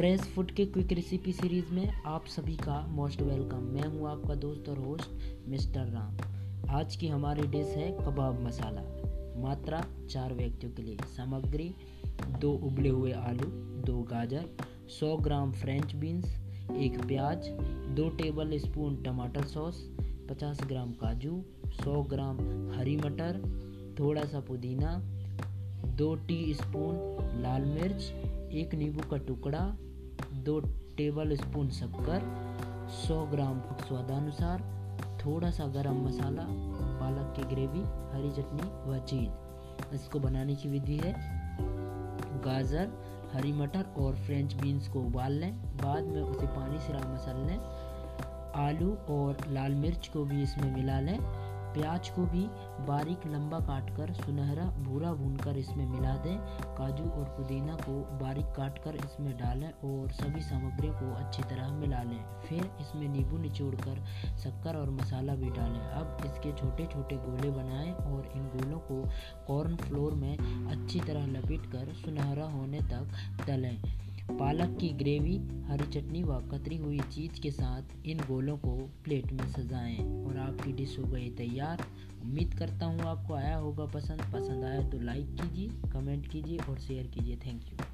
Fresh food के quick recipe series में आप सभी का मोस्ट वेलकम मैं हूँ आपका दोस्त और होस्ट मिस्टर राम। आज की हमारी डिश है कबाब मसाला। मात्रा चार व्यक्तियों के लिए। सामग्री, दो उबले हुए आलू, दो गाजर 100 ग्राम फ्रेंच बीन्स एक प्याज, दो टेबल स्पून टमाटर सॉस 50 ग्राम काजू 100 ग्राम हरी मटर, थोड़ा सा पुदीना दो टी स्पून लाल मिर्च, एक नींबू का टुकड़ा, दो टेबल स्पून शक्कर 100 ग्राम स्वादानुसार, थोड़ा सा गरम मसाला, पालक की ग्रेवी, हरी चटनी व चीज़। इसको बनाने की विधि है, गाजर, हरी मटर और फ्रेंच बीन्स को उबाल लें, बाद में उसे पानी से मसल लें, आलू और लाल मिर्च को भी इसमें मिला लें। प्याज को भी बारीक लंबा काटकर सुनहरा भूरा भूनकर इसमें मिला दें। काजू और पुदीना को बारीक काटकर इसमें डालें और सभी सामग्रियों को अच्छी तरह मिला लें। फिर इसमें नींबू निचोड़ कर शक्कर और मसाला भी डालें। अब इसके छोटे छोटे गोले बनाएँ और इन गोलों को कॉर्न फ्लोर में अच्छी तरह लपेट कर सुनहरा होने तक तलें। पालक की ग्रेवी, हरी चटनी व कतरी हुई चीज़ के साथ इन गोलों को प्लेट में सजाएँ और आपकी डिश हो गई तैयार। उम्मीद करता हूँ आपको आया होगा पसंद। पसंद आया तो लाइक कीजिए, कमेंट कीजिए और शेयर कीजिए। Thank you.